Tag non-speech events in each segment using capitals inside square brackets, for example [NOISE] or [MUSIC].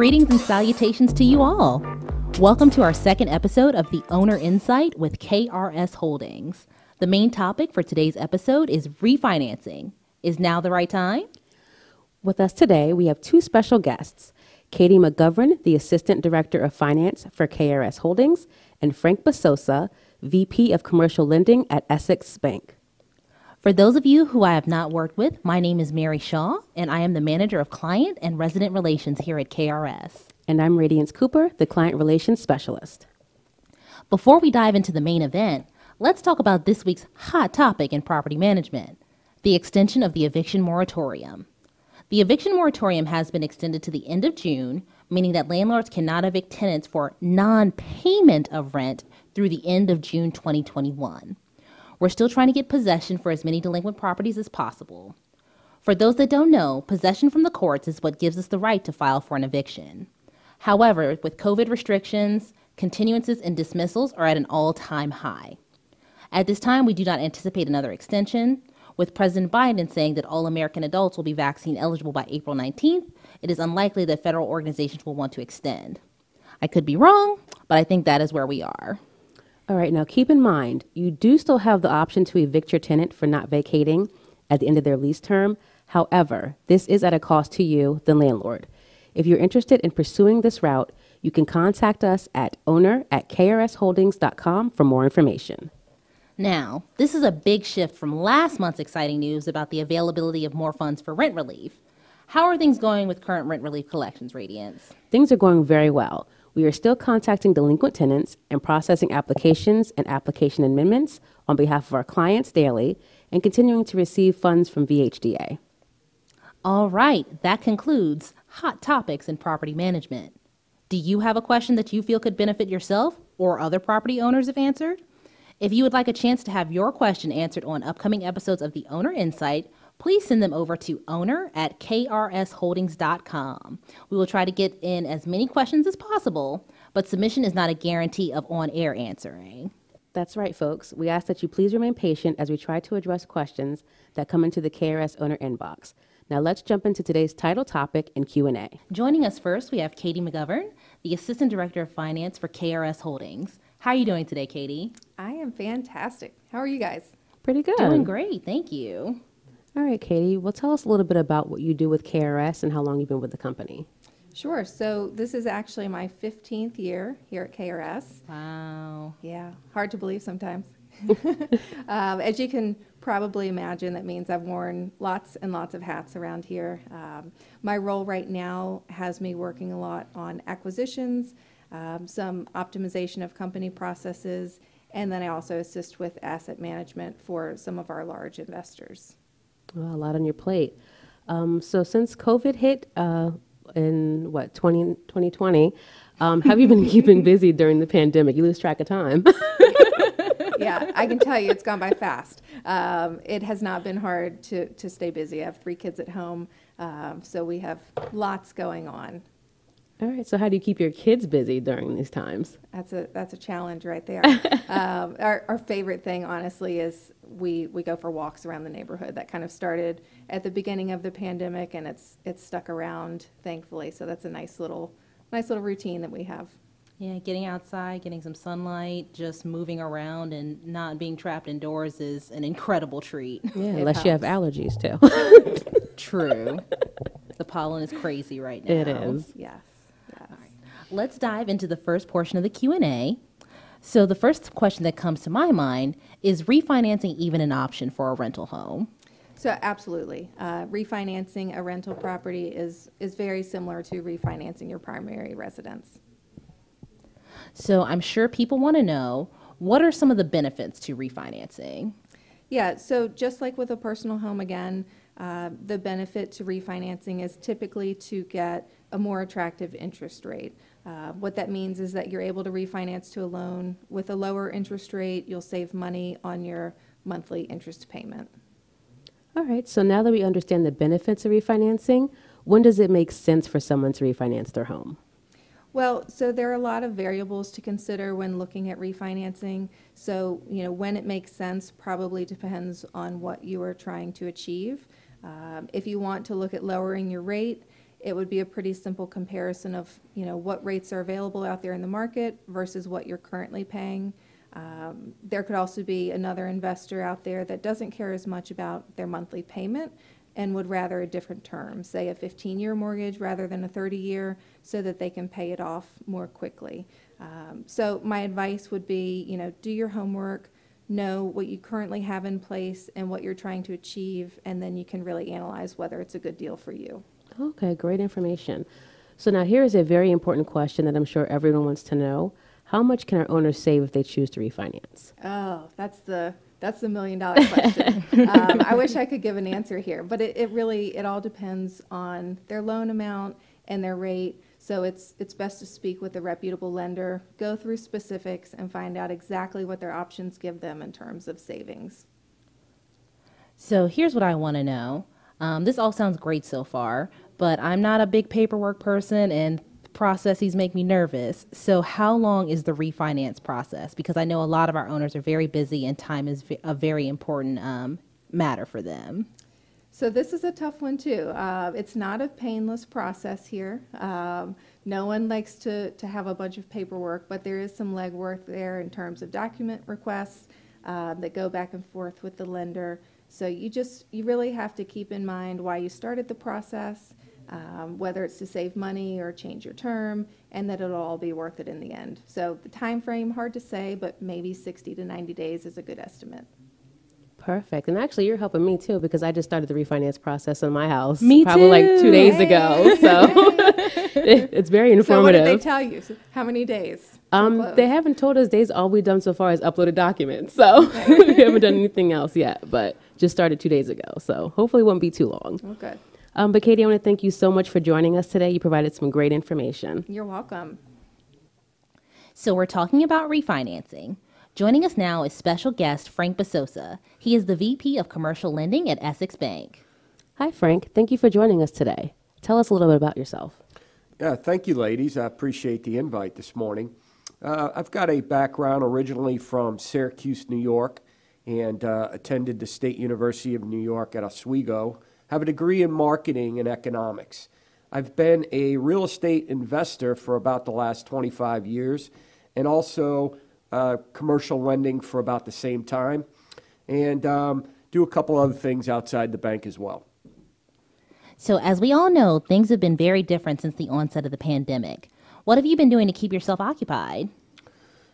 Greetings and salutations to you all. Welcome to our second episode of the Owner Insight with KRS Holdings. The main topic for today's episode is refinancing. Is now the right time? With us today, we have two special guests Katie McGovern, the Assistant Director of Finance for KRS Holdings, and Frank Basosa, VP of Commercial Lending at Essex Bank. For those of you who I have not worked with, my name is Mary Shaw, and I am the Manager of Client and Resident Relations here at KRS. And I'm Radiance Cooper, the Client Relations Specialist. Before we dive into the main event, let's talk about this week's hot topic in property management the extension of the eviction moratorium. The eviction moratorium has been extended to the end of June, meaning that landlords cannot evict tenants for non payment of rent through the end of June 2021. We're still trying to get possession for as many delinquent properties as possible. For those that don't know, possession from the courts is what gives us the right to file for an eviction. However, with COVID restrictions, continuances and dismissals are at an all time high. At this time, we do not anticipate another extension. With President Biden saying that all American adults will be vaccine eligible by April 19th, it is unlikely that federal organizations will want to extend. I could be wrong, but I think that is where we are. All right, now keep in mind, you do still have the option to evict your tenant for not vacating at the end of their lease term. However, this is at a cost to you, the landlord. If you're interested in pursuing this route, you can contact us at owner at krsholdings.com for more information. Now, this is a big shift from last month's exciting news about the availability of more funds for rent relief. How are things going with current rent relief collections, Radiance? Things are going very well. We are still contacting delinquent tenants and processing applications and application amendments on behalf of our clients daily and continuing to receive funds from VHDA. All right, that concludes Hot Topics in Property Management. Do you have a question that you feel could benefit yourself or other property owners if answered? If you would like a chance to have your question answered on upcoming episodes of the Owner Insight, please send them over to owner at krsholdings.com. We will try to get in as many questions as possible, but submission is not a guarantee of on air answering. That's right, folks. We ask that you please remain patient as we try to address questions that come into the KRS owner inbox. Now let's jump into today's title topic and Q&A. Joining us first, we have Katie McGovern, the Assistant Director of Finance for KRS Holdings. How are you doing today, Katie? I am fantastic. How are you guys? Pretty good. Doing great, thank you. All right, Katie. Well, tell us a little bit about what you do with KRS and how long you've been with the company. Sure. So this is actually my 15th year here at KRS. Wow. Yeah, hard to believe sometimes. [LAUGHS] um, as you can probably imagine, that means I've worn lots and lots of hats around here. Um, my role right now has me working a lot on acquisitions, um, some optimization of company processes, and then I also assist with asset management for some of our large investors. Well, a lot on your plate. Um, so since COVID hit uh, in what 20, 2020, um, have you been [LAUGHS] keeping busy during the pandemic? You lose track of time. [LAUGHS] yeah, I can tell you it's gone by fast. Um, it has not been hard to, to stay busy. I have three kids at home, um, so we have lots going on. All right. So how do you keep your kids busy during these times? That's a that's a challenge right there. [LAUGHS] um, our, our favorite thing, honestly, is we we go for walks around the neighborhood. That kind of started at the beginning of the pandemic, and it's it's stuck around, thankfully. So that's a nice little nice little routine that we have. Yeah, getting outside, getting some sunlight, just moving around, and not being trapped indoors is an incredible treat. Yeah, unless helps. you have allergies too. [LAUGHS] True. [LAUGHS] the pollen is crazy right now. It is. Yes. Let's dive into the first portion of the Q&A. So the first question that comes to my mind is refinancing even an option for a rental home? So absolutely, uh, refinancing a rental property is is very similar to refinancing your primary residence. So I'm sure people want to know what are some of the benefits to refinancing? Yeah, so just like with a personal home, again, uh, the benefit to refinancing is typically to get a more attractive interest rate. Uh, what that means is that you're able to refinance to a loan with a lower interest rate. You'll save money on your monthly interest payment. All right, so now that we understand the benefits of refinancing, when does it make sense for someone to refinance their home? Well, so there are a lot of variables to consider when looking at refinancing. So, you know, when it makes sense probably depends on what you are trying to achieve. Um, if you want to look at lowering your rate, it would be a pretty simple comparison of, you know, what rates are available out there in the market versus what you're currently paying. Um, There could also be another investor out there that doesn't care as much about their monthly payment and would rather a different term, say a 15-year mortgage rather than a 30-year, so that they can pay it off more quickly. Um, So my advice would be, you know, do your homework, know what you currently have in place and what you're trying to achieve, and then you can really analyze whether it's a good deal for you. Okay, great information. So now here is a very important question that I'm sure everyone wants to know. How much can our owners save if they choose to refinance? Oh, that's the, that's the million dollar question. [LAUGHS] um, I wish I could give an answer here, but it, it really, it all depends on their loan amount and their rate. So it's, it's best to speak with a reputable lender, go through specifics and find out exactly what their options give them in terms of savings. So here's what I want to know. Um, this all sounds great so far, but I'm not a big paperwork person and processes make me nervous. So how long is the refinance process? Because I know a lot of our owners are very busy and time is a very important um, matter for them. So this is a tough one too. Uh, it's not a painless process here. Um, no one likes to, to have a bunch of paperwork, but there is some legwork there in terms of document requests uh, that go back and forth with the lender. So you just you really have to keep in mind why you started the process, um, whether it's to save money or change your term, and that it'll all be worth it in the end. So the time frame hard to say, but maybe 60 to 90 days is a good estimate. Perfect. And actually, you're helping me too because I just started the refinance process in my house. Me Probably like two days ago. [LAUGHS] So [LAUGHS] it- it's very informative. So what did they tell you? How many days? um, they haven't told us days. All we've done so far is uploaded documents. So [LAUGHS] we haven't done anything else yet, but just started two days ago. So hopefully it won't be too long. Okay. Um, but Katie, I want to thank you so much for joining us today. You provided some great information. You're welcome. So we're talking about refinancing. Joining us now is special guest Frank Basosa. He is the VP of Commercial Lending at Essex Bank. Hi, Frank. Thank you for joining us today. Tell us a little bit about yourself. Yeah, thank you, ladies. I appreciate the invite this morning. Uh, I've got a background originally from Syracuse, New York, and uh, attended the State University of New York at Oswego. Have a degree in marketing and economics. I've been a real estate investor for about the last 25 years, and also uh, commercial lending for about the same time, and um, do a couple other things outside the bank as well. So, as we all know, things have been very different since the onset of the pandemic. What have you been doing to keep yourself occupied?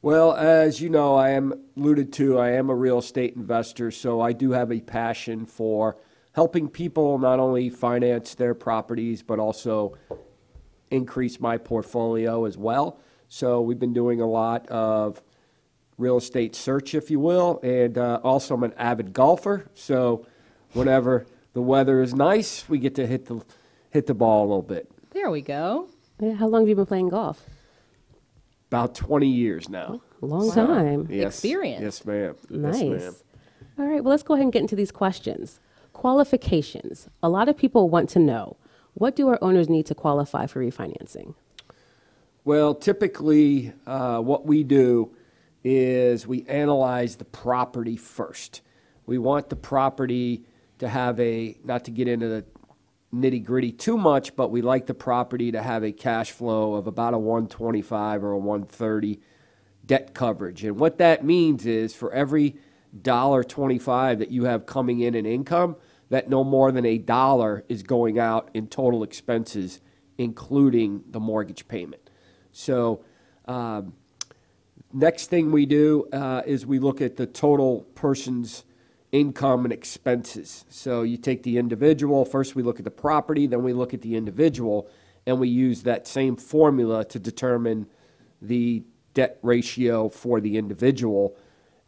Well, as you know, I am alluded to, I am a real estate investor, so I do have a passion for helping people not only finance their properties, but also increase my portfolio as well. So we've been doing a lot of real estate search, if you will, and uh, also I'm an avid golfer. So whenever the weather is nice, we get to hit the hit the ball a little bit. There we go. Yeah, how long have you been playing golf? About 20 years now. A long time. Yes. Experience. Yes, ma'am. Nice. Yes, ma'am. All right, well, let's go ahead and get into these questions. Qualifications. A lot of people want to know what do our owners need to qualify for refinancing? Well, typically, uh, what we do is we analyze the property first. We want the property to have a, not to get into the nitty gritty too much, but we like the property to have a cash flow of about a 125 or a 130 debt coverage. And what that means is for every dollar 25 that you have coming in in income, that no more than a dollar is going out in total expenses, including the mortgage payment. So, um, next thing we do uh, is we look at the total person's income and expenses. So you take the individual, first we look at the property, then we look at the individual, and we use that same formula to determine the debt ratio for the individual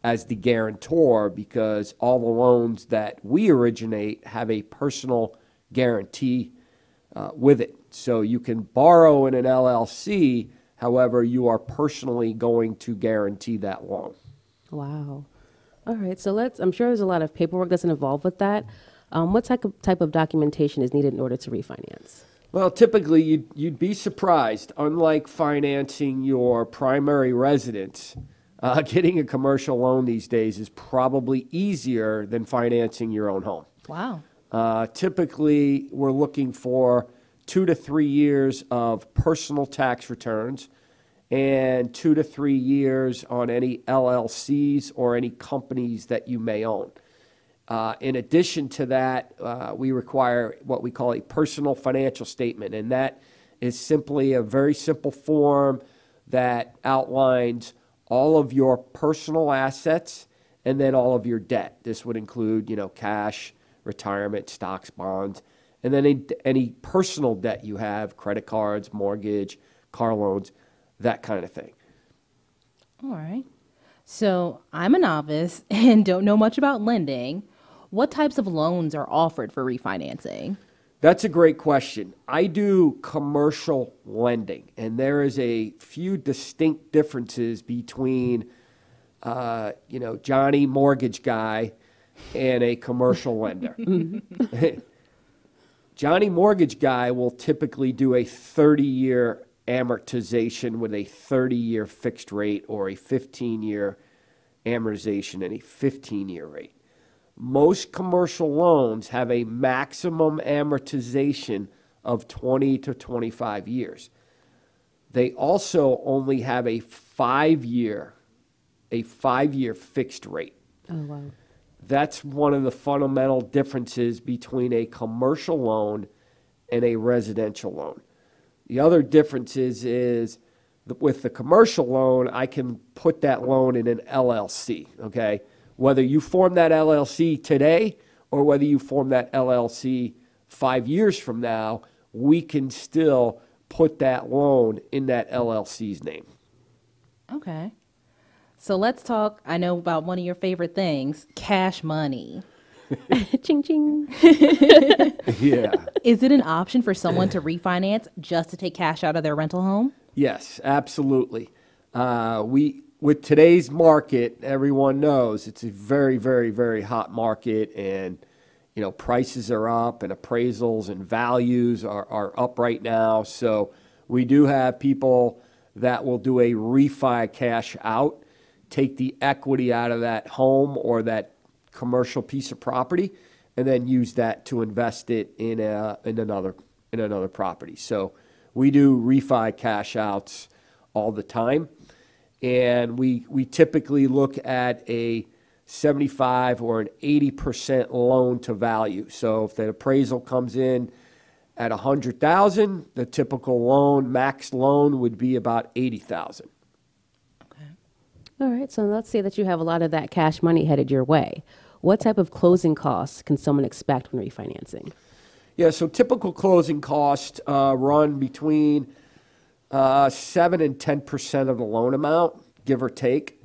as the guarantor because all the loans that we originate have a personal guarantee uh, with it. So you can borrow in an LLC, however, you are personally going to guarantee that loan. Wow. All right, so let's, I'm sure there's a lot of paperwork that's involved with that. Um, what type of, type of documentation is needed in order to refinance? Well, typically, you'd, you'd be surprised. Unlike financing your primary residence, uh, [LAUGHS] getting a commercial loan these days is probably easier than financing your own home. Wow. Uh, typically, we're looking for two to three years of personal tax returns, and two to three years on any LLCs or any companies that you may own. Uh, in addition to that, uh, we require what we call a personal financial statement, and that is simply a very simple form that outlines all of your personal assets and then all of your debt. This would include, you know, cash, retirement, stocks, bonds, and then any, any personal debt you have, credit cards, mortgage, car loans, that kind of thing. All right. So I'm a novice [LAUGHS] and don't know much about lending. What types of loans are offered for refinancing? That's a great question. I do commercial lending, and there is a few distinct differences between, uh, you know, Johnny Mortgage Guy and a commercial lender. [LAUGHS] [LAUGHS] Johnny Mortgage Guy will typically do a 30 year amortization with a 30 year fixed rate or a 15 year amortization and a 15 year rate. Most commercial loans have a maximum amortization of 20 to 25 years. They also only have a five year, a five year fixed rate. Oh, wow. That's one of the fundamental differences between a commercial loan and a residential loan. The other difference is, is with the commercial loan, I can put that loan in an LLC, okay? Whether you form that LLC today or whether you form that LLC five years from now, we can still put that loan in that LLC's name. Okay. So let's talk. I know about one of your favorite things cash money. [LAUGHS] ching ching. [LAUGHS] Yeah. Is it an option for someone to refinance just to take cash out of their rental home? Yes, absolutely. Uh, we with today's market, everyone knows it's a very, very, very hot market, and you know prices are up, and appraisals and values are, are up right now. So we do have people that will do a refi cash out, take the equity out of that home or that commercial piece of property, and then use that to invest it in a in another in another property. So we do refi cash outs all the time, and we we typically look at a 75 or an 80% loan to value. So if the appraisal comes in at 100,000, the typical loan max loan would be about 80,000. All right, so let's say that you have a lot of that cash money headed your way. What type of closing costs can someone expect when refinancing? Yeah, so typical closing costs uh, run between uh, 7 and 10% of the loan amount, give or take.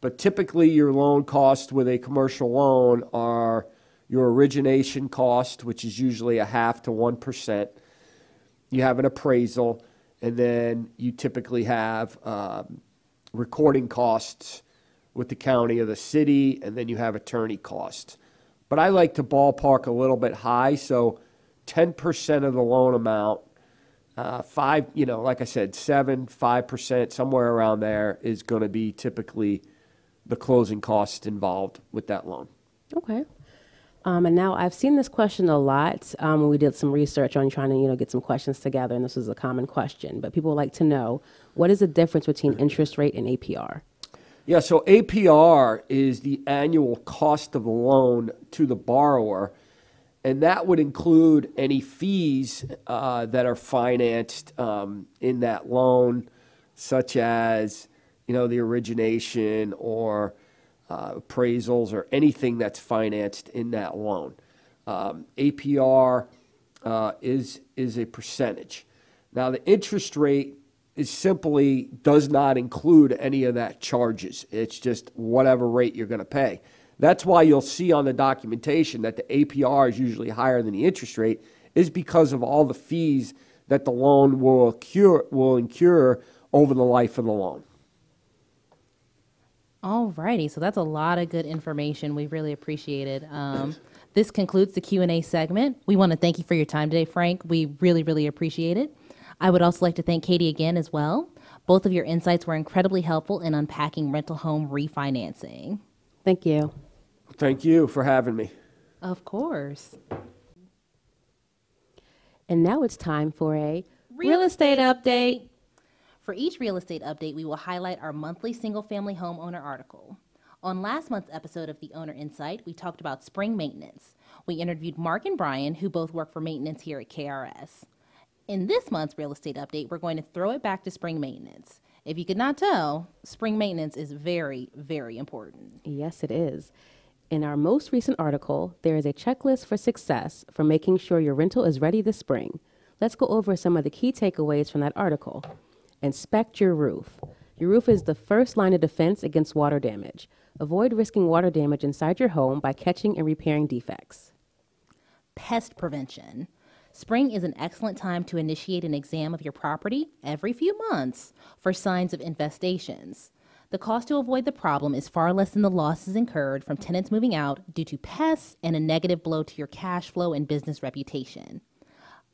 But typically, your loan costs with a commercial loan are your origination cost, which is usually a half to 1%. You have an appraisal, and then you typically have um, recording costs with the county or the city, and then you have attorney costs. But I like to ballpark a little bit high, so 10% of the loan amount, uh, five, you know, like I said, seven, 5%, somewhere around there is going to be typically the closing costs involved with that loan. Okay. Um, and now I've seen this question a lot um, when we did some research on trying to, you know, get some questions together, and this was a common question. But people would like to know what is the difference between interest rate and APR? Yeah, so APR is the annual cost of the loan to the borrower, and that would include any fees uh, that are financed um, in that loan, such as you know the origination or uh, appraisals or anything that's financed in that loan. Um, APR uh, is is a percentage. Now the interest rate is simply does not include any of that charges. It's just whatever rate you're going to pay. That's why you'll see on the documentation that the APR is usually higher than the interest rate is because of all the fees that the loan will incur, will incur over the life of the loan. Alrighty, so that's a lot of good information. We really appreciate it. Um, this concludes the Q and A segment. We want to thank you for your time today, Frank. We really, really appreciate it. I would also like to thank Katie again as well. Both of your insights were incredibly helpful in unpacking rental home refinancing. Thank you. Thank you for having me. Of course. And now it's time for a real estate update. For each real estate update, we will highlight our monthly single family homeowner article. On last month's episode of The Owner Insight, we talked about spring maintenance. We interviewed Mark and Brian, who both work for maintenance here at KRS. In this month's real estate update, we're going to throw it back to spring maintenance. If you could not tell, spring maintenance is very, very important. Yes, it is. In our most recent article, there is a checklist for success for making sure your rental is ready this spring. Let's go over some of the key takeaways from that article. Inspect your roof. Your roof is the first line of defense against water damage. Avoid risking water damage inside your home by catching and repairing defects. Pest prevention. Spring is an excellent time to initiate an exam of your property every few months for signs of infestations. The cost to avoid the problem is far less than the losses incurred from tenants moving out due to pests and a negative blow to your cash flow and business reputation.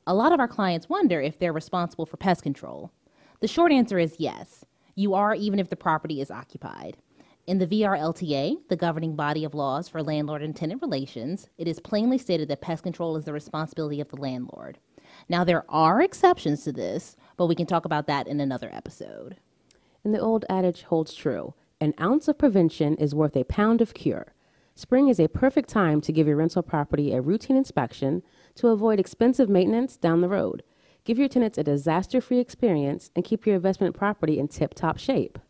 A lot of our clients wonder if they're responsible for pest control. The short answer is yes, you are, even if the property is occupied. In the VRLTA, the governing body of laws for landlord and tenant relations, it is plainly stated that pest control is the responsibility of the landlord. Now, there are exceptions to this, but we can talk about that in another episode. And the old adage holds true an ounce of prevention is worth a pound of cure. Spring is a perfect time to give your rental property a routine inspection to avoid expensive maintenance down the road. Give your tenants a disaster free experience and keep your investment property in tip top shape.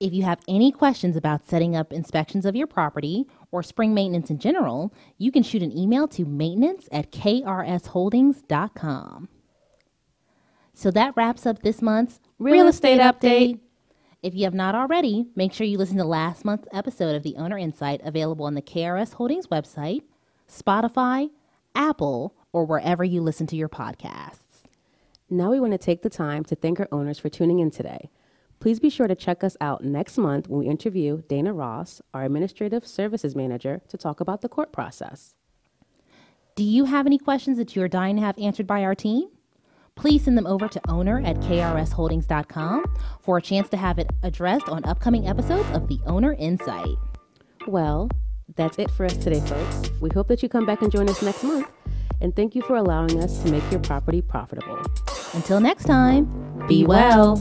If you have any questions about setting up inspections of your property or spring maintenance in general, you can shoot an email to maintenance at krsholdings.com. So that wraps up this month's Real Estate Update. If you have not already, make sure you listen to last month's episode of The Owner Insight available on the KRS Holdings website, Spotify, Apple, or wherever you listen to your podcasts. Now we want to take the time to thank our owners for tuning in today. Please be sure to check us out next month when we interview Dana Ross, our Administrative Services Manager, to talk about the court process. Do you have any questions that you are dying to have answered by our team? Please send them over to owner at krsholdings.com for a chance to have it addressed on upcoming episodes of The Owner Insight. Well, that's it for us today, folks. We hope that you come back and join us next month. And thank you for allowing us to make your property profitable. Until next time, be well.